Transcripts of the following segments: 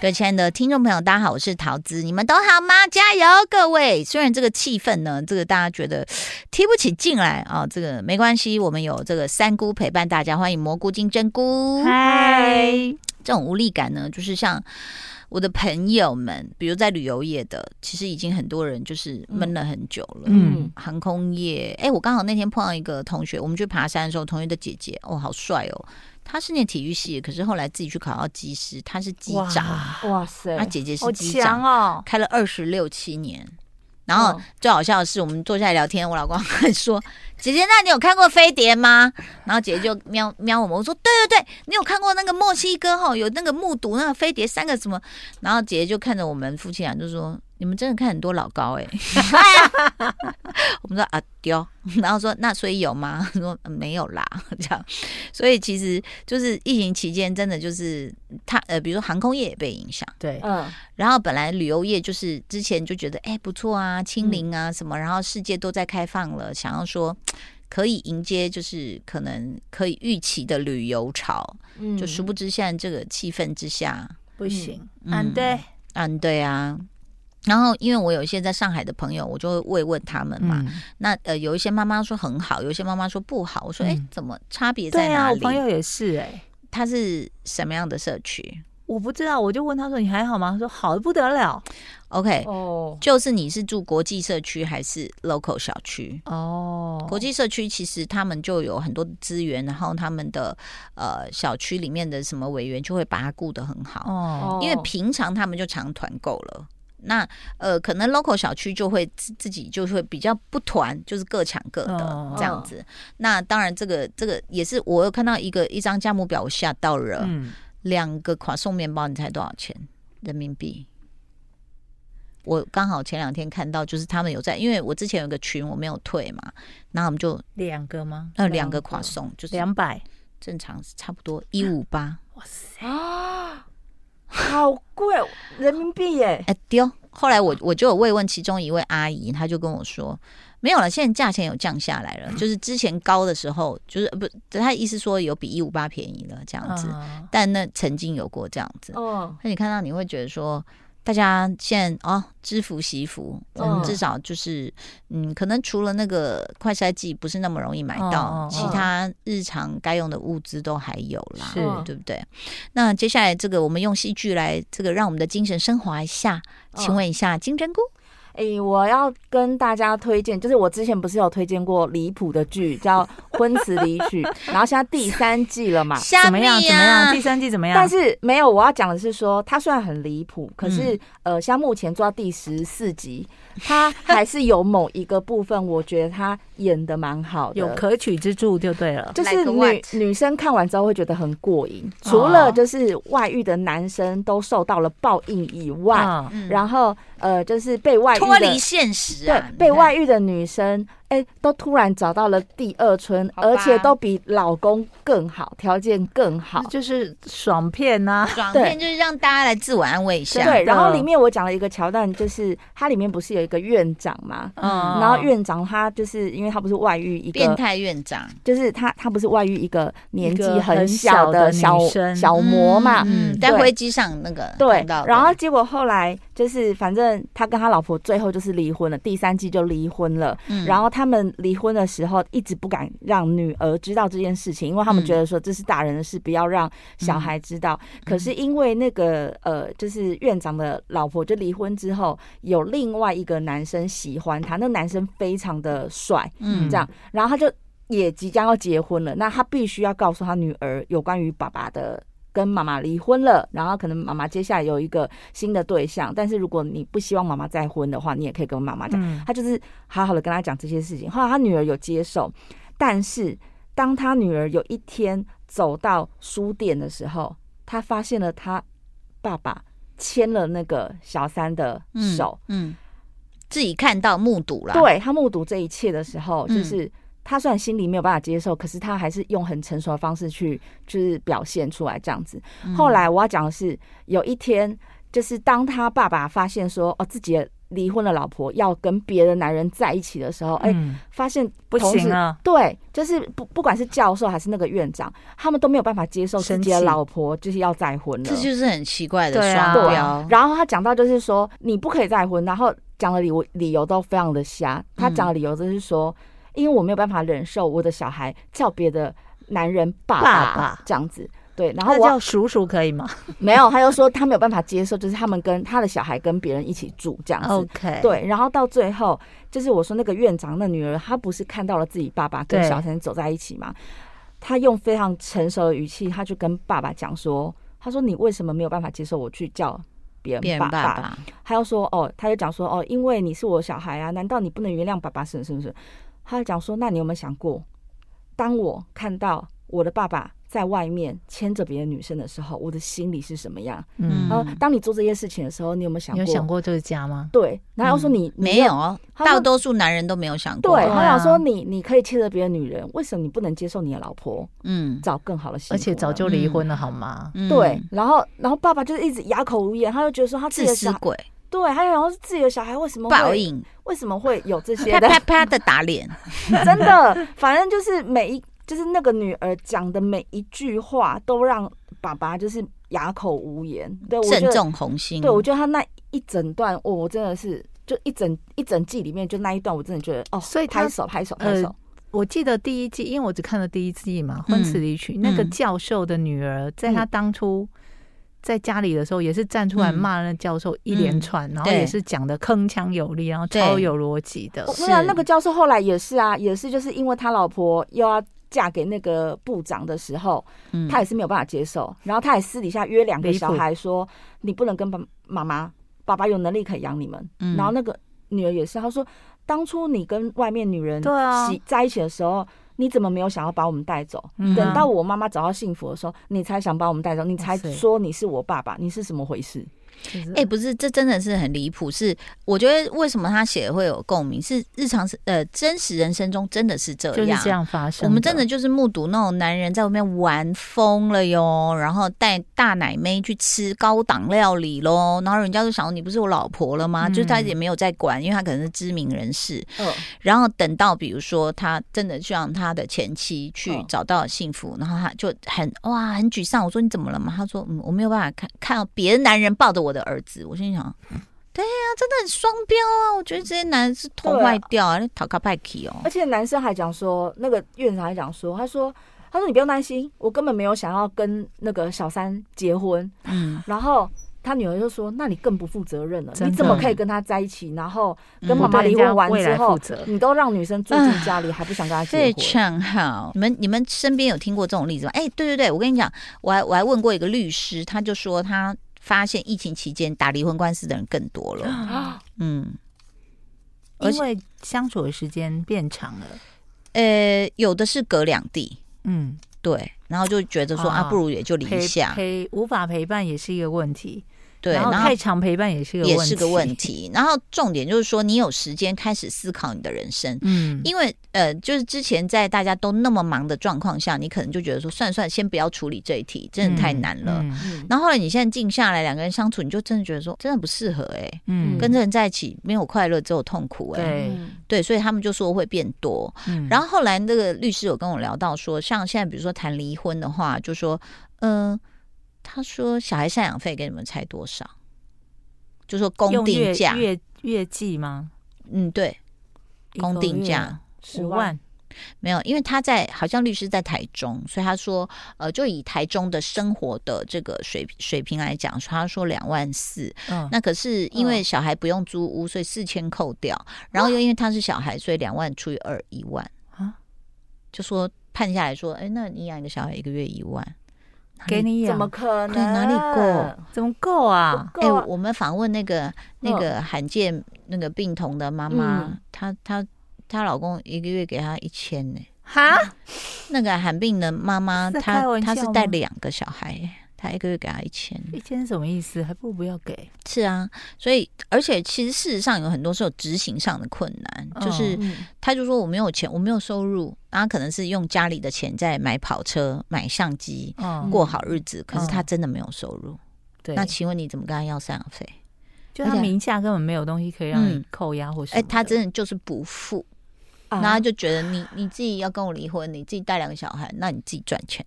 各位亲爱的听众朋友，大家好，我是桃子，你们都好吗？加油，各位！虽然这个气氛呢，这个大家觉得提不起劲来啊，这个没关系，我们有这个三姑陪伴大家，欢迎蘑菇金针菇。嗨，这种无力感呢，就是像我的朋友们，比如在旅游业的，其实已经很多人就是闷了很久了。嗯，航空业，哎，我刚好那天碰到一个同学，我们去爬山的时候，同学的姐姐，哦，好帅哦。他是念体育系，可是后来自己去考到机师，他是机长。哇塞！他姐姐是机长哦，开了二十六七年。然后最好笑的是，我们坐下来聊天，我老公 还说：“姐姐，那你有看过飞碟吗？”然后姐姐就瞄瞄我们，我说：“对对对，你有看过那个墨西哥哈，有那个目睹那个飞碟三个什么？”然后姐姐就看着我们夫妻俩就说。你们真的看很多老高哎、欸，我们说啊丢，然后说那所以有吗？说没有啦，这样，所以其实就是疫情期间真的就是他呃，比如说航空业也被影响，对，嗯，然后本来旅游业就是之前就觉得哎不错啊，清零啊什么，然后世界都在开放了，想要说 可以迎接就是可能可以预期的旅游潮，嗯，就殊不知现在这个气氛之下不行，嗯对，嗯对啊。然后，因为我有一些在上海的朋友，我就会慰问他们嘛。嗯、那呃，有一些妈妈说很好，有一些妈妈说不好。我说，哎、嗯，怎么差别在哪里？对啊，我朋友也是哎、欸，他是什么样的社区？我不知道，我就问他说：“你还好吗？”他说：“好的不得了。” OK，哦，就是你是住国际社区还是 local 小区？哦，国际社区其实他们就有很多资源，然后他们的呃小区里面的什么委员就会把它顾得很好。哦，因为平常他们就常团购了。那呃，可能 local 小区就会自自己就会比较不团，就是各抢各的这样子。Oh, oh. 那当然，这个这个也是我有看到一个一张价目表，我吓到了。嗯，两个垮送面包，你猜多少钱人民币？我刚好前两天看到，就是他们有在，因为我之前有个群我没有退嘛，然后我们就两个吗？呃，两个垮送就是两百，正常是差不多一五八。哇塞啊！好贵，人民币耶！哎丢！后来我我就有慰问其中一位阿姨，她就跟我说，没有了，现在价钱有降下来了，就是之前高的时候，就是不，她意思说有比一五八便宜了这样子，但那曾经有过这样子。哦，那你看到你会觉得说。大家现在哦，知福惜福，我们至少就是，嗯，可能除了那个快筛剂不是那么容易买到，其他日常该用的物资都还有啦，是对不对？那接下来这个，我们用戏剧来这个让我们的精神升华一下，请问一下金针菇。哎、欸，我要跟大家推荐，就是我之前不是有推荐过离谱的剧，叫《婚词离曲》，然后现在第三季了嘛？怎么样？怎么样？第三季怎么样？但是没有，我要讲的是说，它虽然很离谱，可是、嗯、呃，像目前做到第十四集。它还是有某一个部分，我觉得他演的蛮好的，有可取之处就对了。就是女女生看完之后会觉得很过瘾，除了就是外遇的男生都受到了报应以外，然后呃，就是被外遇脱离现实，对，被外遇的女生。哎、欸，都突然找到了第二春，而且都比老公更好，条件更好，就是爽片呐、啊。爽片就是让大家来自我安慰一下。对，然后里面我讲了一个桥段，就是它里面不是有一个院长嘛？嗯，然后院长他就是因为他不是外遇一个变态院长，就是他他不是外遇一个年纪很小的小的小魔嘛？嗯，在飞机上那个对，然后结果后来就是反正他跟他老婆最后就是离婚了，第三季就离婚了。嗯，然后他。他们离婚的时候一直不敢让女儿知道这件事情，因为他们觉得说这是大人的事，不要让小孩知道。嗯、可是因为那个呃，就是院长的老婆就离婚之后，有另外一个男生喜欢他，那男生非常的帅，嗯，这样，然后他就也即将要结婚了，那他必须要告诉他女儿有关于爸爸的。跟妈妈离婚了，然后可能妈妈接下来有一个新的对象，但是如果你不希望妈妈再婚的话，你也可以跟妈妈讲。嗯、他就是好好的跟他讲这些事情。后来他女儿有接受，但是当他女儿有一天走到书店的时候，他发现了他爸爸牵了那个小三的手，嗯，嗯，自己看到目睹了，对，他目睹这一切的时候，就是。他虽然心里没有办法接受，可是他还是用很成熟的方式去就是表现出来这样子。后来我要讲的是，有一天就是当他爸爸发现说哦自己的离婚的老婆要跟别的男人在一起的时候，哎、嗯欸，发现不行啊，对，就是不不管是教授还是那个院长，他们都没有办法接受自己的老婆就是要再婚了，这就是很奇怪的双标。啊、然后他讲到就是说你不可以再婚，然后讲的理我理由都非常的瞎。他讲的理由就是说，因为我没有办法忍受我的小孩叫别的男人爸爸这样子。对，然后我叫叔叔可以吗？没有，他又说他没有办法接受，就是他们跟他的小孩跟别人一起住这样子。OK，对，然后到最后，就是我说那个院长那女儿，她不是看到了自己爸爸跟小陈走在一起吗？她用非常成熟的语气，她就跟爸爸讲说：“她说你为什么没有办法接受我去叫别人爸爸？”他又说：“哦，他就讲说哦，因为你是我小孩啊，难道你不能原谅爸爸是是不是？”他就讲说：“那你有没有想过，当我看到我的爸爸？”在外面牵着别的女生的时候，我的心里是什么样？嗯，然后当你做这些事情的时候，你有没有想过？你有想过这个家吗？对，然后说你、嗯、没有，大多数男人都没有想过。对，他想说你你可以牵着别的女人，为什么你不能接受你的老婆？嗯，找更好的幸福，而且早就离婚了，好吗？嗯、对，然后然后爸爸就是一直哑口无言，他就觉得说他自己的小自私鬼，对，他就想说自己的小孩为什么会报应？为什么会有这些啪啪啪的打脸？真的，反正就是每一。就是那个女儿讲的每一句话都让爸爸就是哑口无言。对，我正中红心。对，我觉得他那一整段，哦，我真的是就一整一整季里面就那一段，我真的觉得哦，所以拍手拍手拍手。呃，我记得第一季，因为我只看了第一季嘛，《婚词离曲》那个教授的女儿，在他当初在家里的时候，也是站出来骂那教授一连串，然后也是讲的铿锵有力，然后超有逻辑的。是啊，那个教授后来也是啊，也是就是因为他老婆又要。嫁给那个部长的时候，他也是没有办法接受。然后他也私底下约两个小孩说：“你不能跟爸妈妈，爸爸有能力可以养你们。”然后那个女儿也是，他说：“当初你跟外面女人对啊在一起的时候，你怎么没有想要把我们带走？等到我妈妈找到幸福的时候，你才想把我们带走，你才说你是我爸爸，你是什么回事？”哎、欸，不是，这真的是很离谱。是我觉得为什么他写的会有共鸣？是日常是呃真实人生中真的是这样，就是这样发生。我们真的就是目睹那种男人在外面玩疯了哟，然后带大奶妹去吃高档料理喽，然后人家就想说，你不是我老婆了吗？嗯、就是他也没有在管，因为他可能是知名人士。嗯、然后等到比如说他真的去让他的前妻去找到幸福，然后他就很哇很沮丧。我说你怎么了嘛？他说嗯我没有办法看看到别的男人抱着我。我的儿子，我心想，对呀、啊，真的很双标啊！我觉得这些男人是头坏掉啊，那讨卡派气哦。而且男生还讲说，那个院长还讲说，他说，他说你不用担心，我根本没有想要跟那个小三结婚。嗯，然后他女儿就说，那你更不负责任了，你怎么可以跟他在一起？然后跟妈妈离婚完之后，你都让女生住进家里，还不想跟他结婚？非常好。你们你们身边有听过这种例子吗？哎，对对对，我跟你讲，我还我还问过一个律师，他就说他。发现疫情期间打离婚官司的人更多了，嗯，因为相处的时间变长了，呃，有的是隔两地，嗯，对，然后就觉得说啊，不如也就离下，陪无法陪伴也是一个问题。对，然后太长陪伴也是个也是个问题。然后重点就是说，你有时间开始思考你的人生。嗯，因为呃，就是之前在大家都那么忙的状况下，你可能就觉得说，算算，先不要处理这一题，真的太难了。嗯嗯、然后后来你现在静下来，两个人相处，你就真的觉得说，真的不适合哎、欸。嗯，跟这人在一起没有快乐，只有痛苦哎、欸。对对，所以他们就说会变多。嗯，然后后来那个律师有跟我聊到说，像现在比如说谈离婚的话，就说嗯。呃他说：“小孩赡养费给你们猜多少？就说公定价月月计吗？嗯，对，公定价十万没有，因为他在好像律师在台中，所以他说呃，就以台中的生活的这个水水平来讲，他说两万四。嗯，那可是因为小孩不用租屋，所以四千扣掉，然后又因为他是小孩，所以两万除以二一万啊，就说判下来说，哎，那你养一个小孩一个月一万。”给你养怎么可能？哪里够？怎么够啊？哎、欸，我们访问那个那个罕见那个病童的妈妈，她她她老公一个月给她一千呢。哈？那个罕病的妈妈，她她是带两个小孩，他一个月给他一千，一千是什么意思？还不如不要给。是啊，所以而且其实事实上有很多时候执行上的困难，哦、就是他就说我没有钱，我没有收入，他可能是用家里的钱在买跑车、买相机，哦、过好日子。可是他真的没有收入。对、哦，那请问你怎么跟他要赡养费？就他名下根本没有东西可以让你扣押或什么，哎、嗯欸，他真的就是不付。然后他就觉得你你自己要跟我离婚，你自己带两个小孩，那你自己赚钱。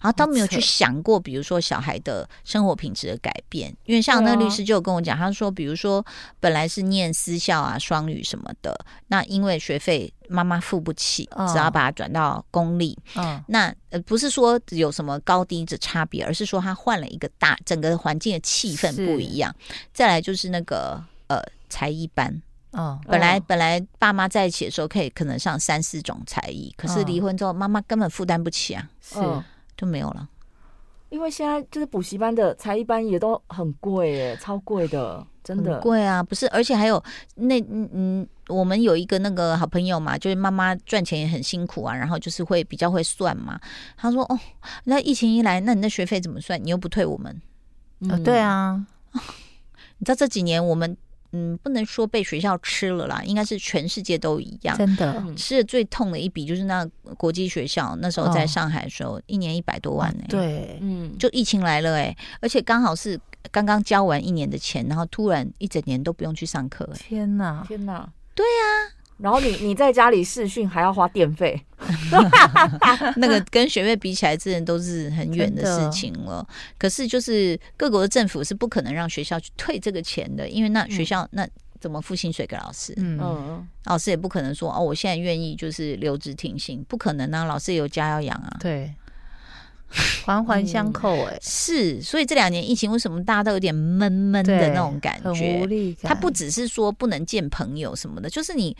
然后都没有去想过，比如说小孩的生活品质的改变。因为像那个律师就有跟我讲，他说，比如说本来是念私校啊、双语什么的，那因为学费妈妈付不起，只要把它转到公立。嗯，那呃不是说有什么高低的差别，而是说他换了一个大整个环境的气氛不一样。再来就是那个呃才艺班。哦，本来本来爸妈在一起的时候可以可能上三四种才艺，可是离婚之后妈妈根本负担不起啊，是就没有了。因为现在就是补习班的才艺班也都很贵耶，超贵的，真的贵啊！不是，而且还有那嗯嗯，我们有一个那个好朋友嘛，就是妈妈赚钱也很辛苦啊，然后就是会比较会算嘛。他说哦，那疫情一来，那你的学费怎么算？你又不退我们？嗯，对啊，你知道这几年我们。嗯，不能说被学校吃了啦，应该是全世界都一样。真的，吃的最痛的一笔就是那国际学校，那时候在上海的时候，哦、一年一百多万呢、欸。对，嗯，就疫情来了哎、欸，而且刚好是刚刚交完一年的钱，然后突然一整年都不用去上课、欸。天哪，天哪！对呀、啊。然后你你在家里试训还要花电费，那个跟学费比起来，这都是很远的事情了。可是就是各国的政府是不可能让学校去退这个钱的，因为那学校、嗯、那怎么付薪水给老师？嗯嗯，老师也不可能说哦，我现在愿意就是留职停薪，不可能啊，老师也有家要养啊。对，环环相扣哎、是，所以这两年疫情为什么大家都有点闷闷的那种感觉？很无力感。他不只是说不能见朋友什么的，就是你。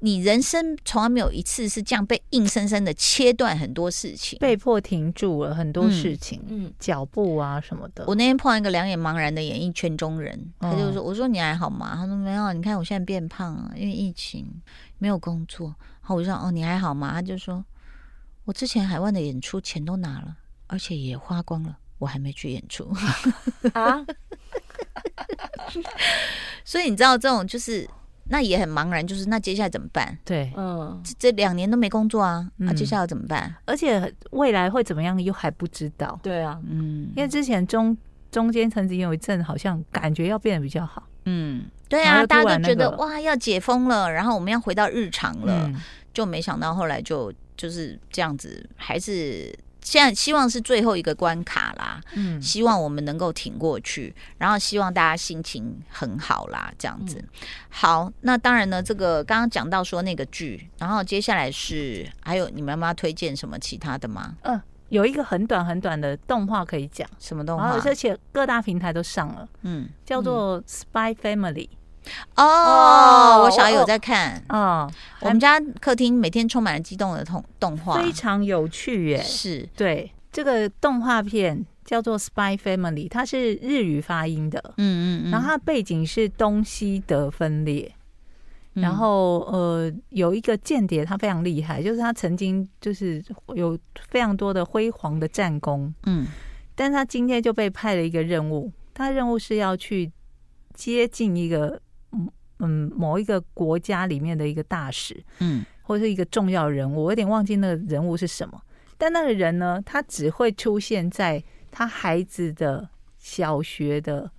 你人生从来没有一次是这样被硬生生的切断很多事情，被迫停住了很多事情，嗯，脚步啊什么的。我那天碰到一个两眼茫然的演艺圈中人，他就说：“我说你还好吗？”他说：“没有，你看我现在变胖了，因为疫情没有工作。”然后我就说：“哦，你还好吗？”他就说：“我之前海外的演出钱都拿了，而且也花光了，我还没去演出 啊。”所以你知道这种就是。那也很茫然，就是那接下来怎么办？对，嗯，这两年都没工作啊，那、嗯啊、接下来怎么办？而且未来会怎么样又还不知道。对啊，嗯，因为之前中中间曾经有一阵好像感觉要变得比较好，嗯，对啊，那个、大家都觉得哇要解封了，然后我们要回到日常了，嗯、就没想到后来就就是这样子，还是。现在希望是最后一个关卡啦，嗯，希望我们能够挺过去，然后希望大家心情很好啦，这样子。嗯、好，那当然呢，这个刚刚讲到说那个剧，然后接下来是还有你们要推荐什么其他的吗？嗯，有一个很短很短的动画可以讲，什么动画？而且各大平台都上了，嗯，叫做《Spy Family》。哦，我小孩有在看，哦，我们家客厅每天充满了激动的动动画，非常有趣耶。是。对这个动画片叫做《Spy Family》，它是日语发音的，嗯嗯，然后它背景是东西德分裂，然后呃有一个间谍，他非常厉害，就是他曾经就是有非常多的辉煌的战功，嗯，但是他今天就被派了一个任务，他任务是要去接近一个。嗯，某一个国家里面的一个大使，嗯，或者是一个重要人物，我有点忘记那个人物是什么。但那个人呢，他只会出现在他孩子的小学的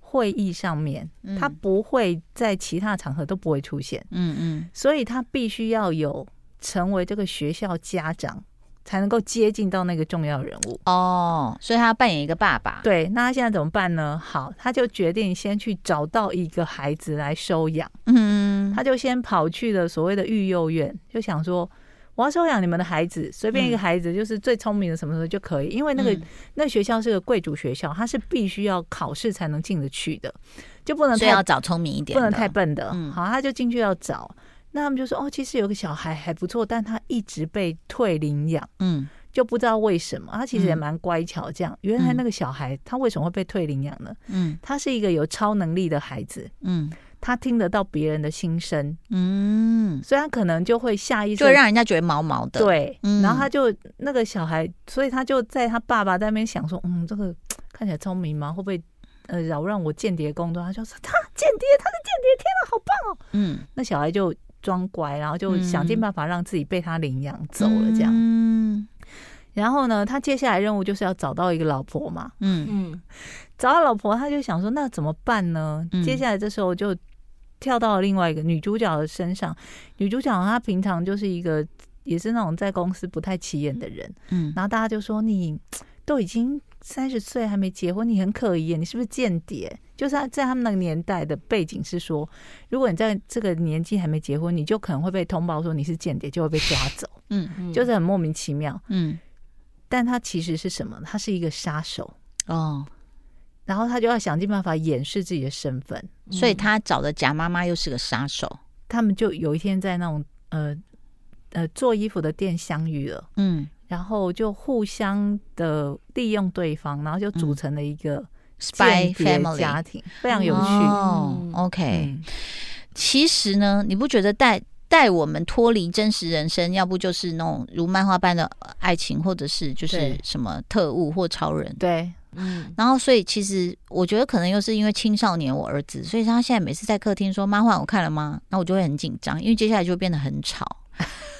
会议上面，嗯，他不会在其他场合都不会出现。嗯嗯，所以他必须要有成为这个学校家长。才能够接近到那个重要人物哦，所以他要扮演一个爸爸。对，那他现在怎么办呢？好，他就决定先去找到一个孩子来收养。嗯，他就先跑去了所谓的育幼院，就想说我要收养你们的孩子，随便一个孩子，就是最聪明的什么时候就可以。因为那个那个学校是个贵族学校，他是必须要考试才能进得去的，就不能太要找聪明一点，不能太笨的。嗯，好，他就进去要找。那他们就说哦，其实有个小孩还不错，但他一直被退领养，嗯，就不知道为什么。他其实也蛮乖巧，这样。嗯、原来那个小孩他为什么会被退领养呢？嗯，他是一个有超能力的孩子，嗯，他听得到别人的心声，嗯，所以他可能就会下意识就让人家觉得毛毛的，对，嗯、然后他就那个小孩，所以他就在他爸爸在那边想说，嗯，这个看起来聪明吗？会不会呃扰乱我间谍工作？他就说他间谍，他是间谍，天啊，好棒哦，嗯，那小孩就装乖，然后就想尽办法让自己被他领养走了，这样，嗯，然后呢，他接下来任务就是要找到一个老婆嘛，嗯。嗯，找到老婆，他就想说那怎么办呢？嗯、接下来这时候就。跳到了另外一个女主角的身上，女主角她平常就是一个也是那种在公司不太起眼的人，嗯，然后大家就说你都已经三十岁还没结婚，你很可疑，你是不是间谍？就是在他们那个年代的背景是说，如果你在这个年纪还没结婚，你就可能会被通报说你是间谍，就会被抓走，嗯，嗯，就是很莫名其妙，嗯，但他其实是什么？他是一个杀手哦。然后他就要想尽办法掩饰自己的身份，所以他找的假妈妈又是个杀手。他们就有一天在那种呃呃做衣服的店相遇了，嗯，然后就互相的利用对方，然后就组成了一个 spy family 家庭，非常有趣。哦，OK，其实呢，你不觉得带带我们脱离真实人生，要不就是那种如漫画般的爱情，或者是就是什么特务或超人，对。嗯，然后所以其实我觉得可能又是因为青少年，我儿子，所以他现在每次在客厅说“妈换我看了吗？”那我就会很紧张，因为接下来就会变得很吵。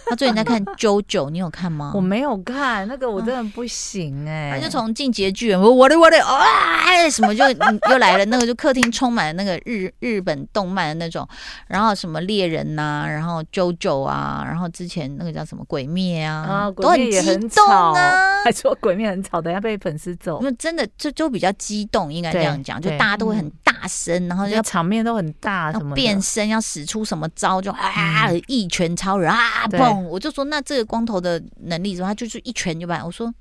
他最近在看《JoJo》，你有看吗？我没有看，那个我真的不行哎、欸。他就从进击的巨人，我我的我的啊，什么就又来了，那个就客厅充满了那个日日本动漫的那种，然后什么猎人呐、啊，然后《JoJo》啊，然后之前那个叫什么鬼灭啊，啊鬼灭也很激动啊，还说鬼灭很吵，等下被粉丝揍。那真的就就比较激动，应该这样讲，就大家都会很大声，然后就场面都很大，什么变身要使出什么招，就啊一拳超人啊砰。我就说，那这个光头的能力，他就是一拳就把。我说，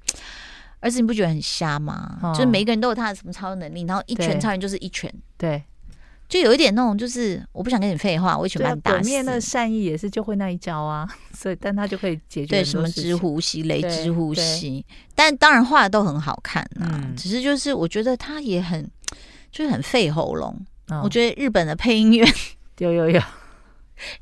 儿子，你不觉得很瞎吗？哦、就是每个人都有他的什么超能力，然后一拳超人就是一拳，对，就有一点那种，就是我不想跟你废话，我一拳把你打死。鬼灭的善意也是就会那一招啊，所以但他就可以解决对什么之呼吸、雷之呼吸，但当然画的都很好看啊。嗯、只是就是我觉得他也很就是很费喉咙。哦、我觉得日本的配音员 有有有。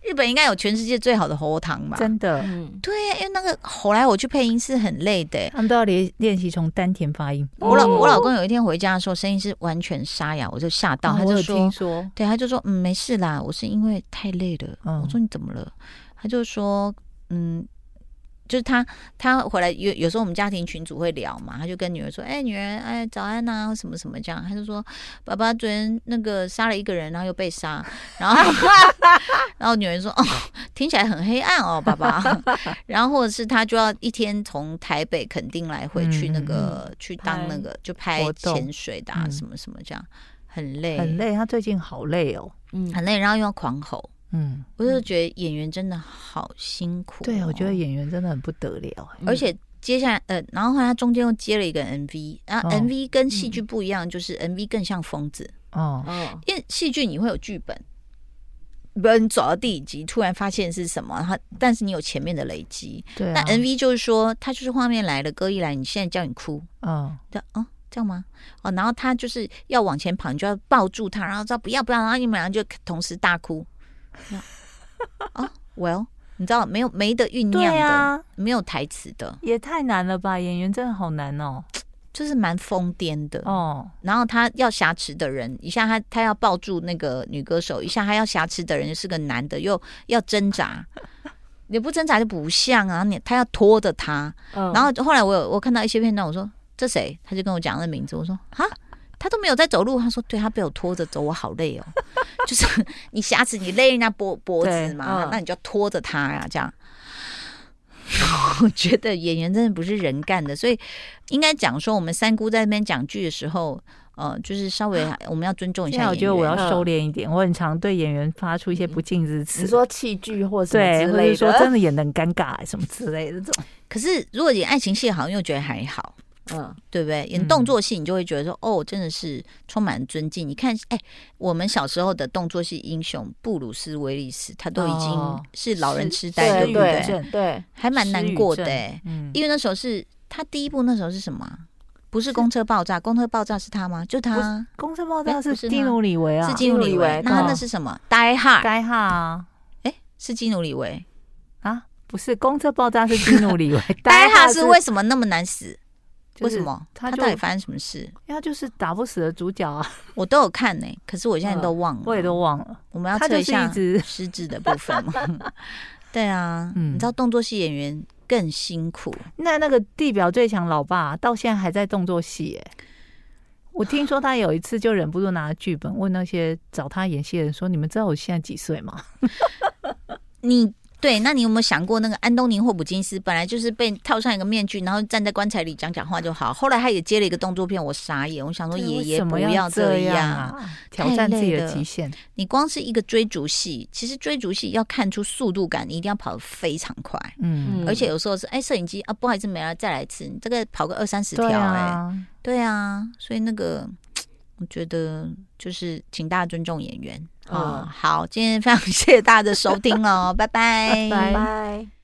日本应该有全世界最好的喉糖吧？真的，嗯对，因为那个后来我去配音是很累的，他们都要练练习从丹田发音。我老我老公有一天回家的时候，声音是完全沙哑，我就吓到，他就说，对，他就说，嗯，没事啦，我是因为太累了。我说你怎么了？他就说，嗯。就是他，他回来有有时候我们家庭群组会聊嘛，他就跟女儿说：“哎、欸，女儿，哎，早安呐、啊，什么什么这样。”他就说：“爸爸昨天那个杀了一个人，然后又被杀。”然后，然后女儿说：“哦，听起来很黑暗哦，爸爸。”然后或者是他就要一天从台北垦丁来回去那个、嗯、去当那个就拍潜水的、啊、什么什么这样，很累很累。他最近好累哦，嗯，很累，然后又要狂吼。嗯，我就觉得演员真的好辛苦、哦。对，我觉得演员真的很不得了。而且接下来，呃，然后后来他中间又接了一个 MV，然后 MV 跟戏剧不一样，就是 MV 更像疯子。哦哦，因为戏剧你会有剧本，不然你走到第几集，突然发现是什么，他但是你有前面的累积。对、啊，但 MV 就是说，他就是画面来了，歌一来，你现在叫你哭。哦，对，哦，这样吗？哦，然后他就是要往前跑，你就要抱住他，然后说不要不要，然后你们俩就同时大哭。啊，Well，你知道没有没得酝酿的，啊，没有台词的，也太难了吧？演员真的好难哦，就是蛮疯癫的哦。然后他要挟持的人，一下他他要抱住那个女歌手，一下他要挟持的人是个男的，又要挣扎，你不挣扎就不像啊。你他要拖着他，嗯、然后后来我有我看到一些片段，我说这谁？他就跟我讲那名字，我说哈。他都没有在走路，他说：“对，他被我拖着走，我好累哦。”就是你瑕疵你勒人家脖脖子嘛，嗯、那你就要拖着他呀，这样。我觉得演员真的不是人干的，所以应该讲说，我们三姑在那边讲剧的时候，呃，就是稍微我们要尊重一下。我觉得我要收敛一点，我很常对演员发出一些不敬之词，你说器具或什么对，或者说真的演的很尴尬什么之类的这种。可是如果演爱情戏，好像又觉得还好。嗯，对不对？演动作戏，你就会觉得说，嗯、哦，真的是充满尊敬。你看，哎，我们小时候的动作戏英雄布鲁斯威利斯，他都已经是老人痴呆，对不对？对，还蛮难过的。嗯，因为那时候是他第一部，那时候是什么？不是公车爆炸，公车爆炸是他吗？就他，公车爆炸是基努里维啊，是基努里维。那那是什么？Die Hard，Die Hard，哎，是基努里维啊？不是，公车爆炸是基努里维。Die Hard 是为什么那么难死？为什么？他到底发生什么事？因为他就是打不死的主角啊！我都有看呢，可是我现在都忘了，我也都忘了。我们要测一下失智的部分吗？对啊，你知道动作戏演员更辛苦。那那个地表最强老爸到现在还在动作戏哎！我听说他有一次就忍不住拿剧本问那些找他演戏的人说：“你们知道我现在几岁吗？” 你。对，那你有没有想过，那个安东尼·霍普金斯本来就是被套上一个面具，然后站在棺材里讲讲话就好。后来他也接了一个动作片，我傻眼，我想说爷爷不要这样，啊、挑战自己的极限。你光是一个追逐戏，其实追逐戏要看出速度感，你一定要跑得非常快。嗯，而且有时候是哎，摄影机啊，不好意思没了，再来一次，你这个跑个二三十条，哎，对啊，所以那个。我觉得就是，请大家尊重演员啊。好，今天非常谢谢大家的收听哦，拜拜，拜拜。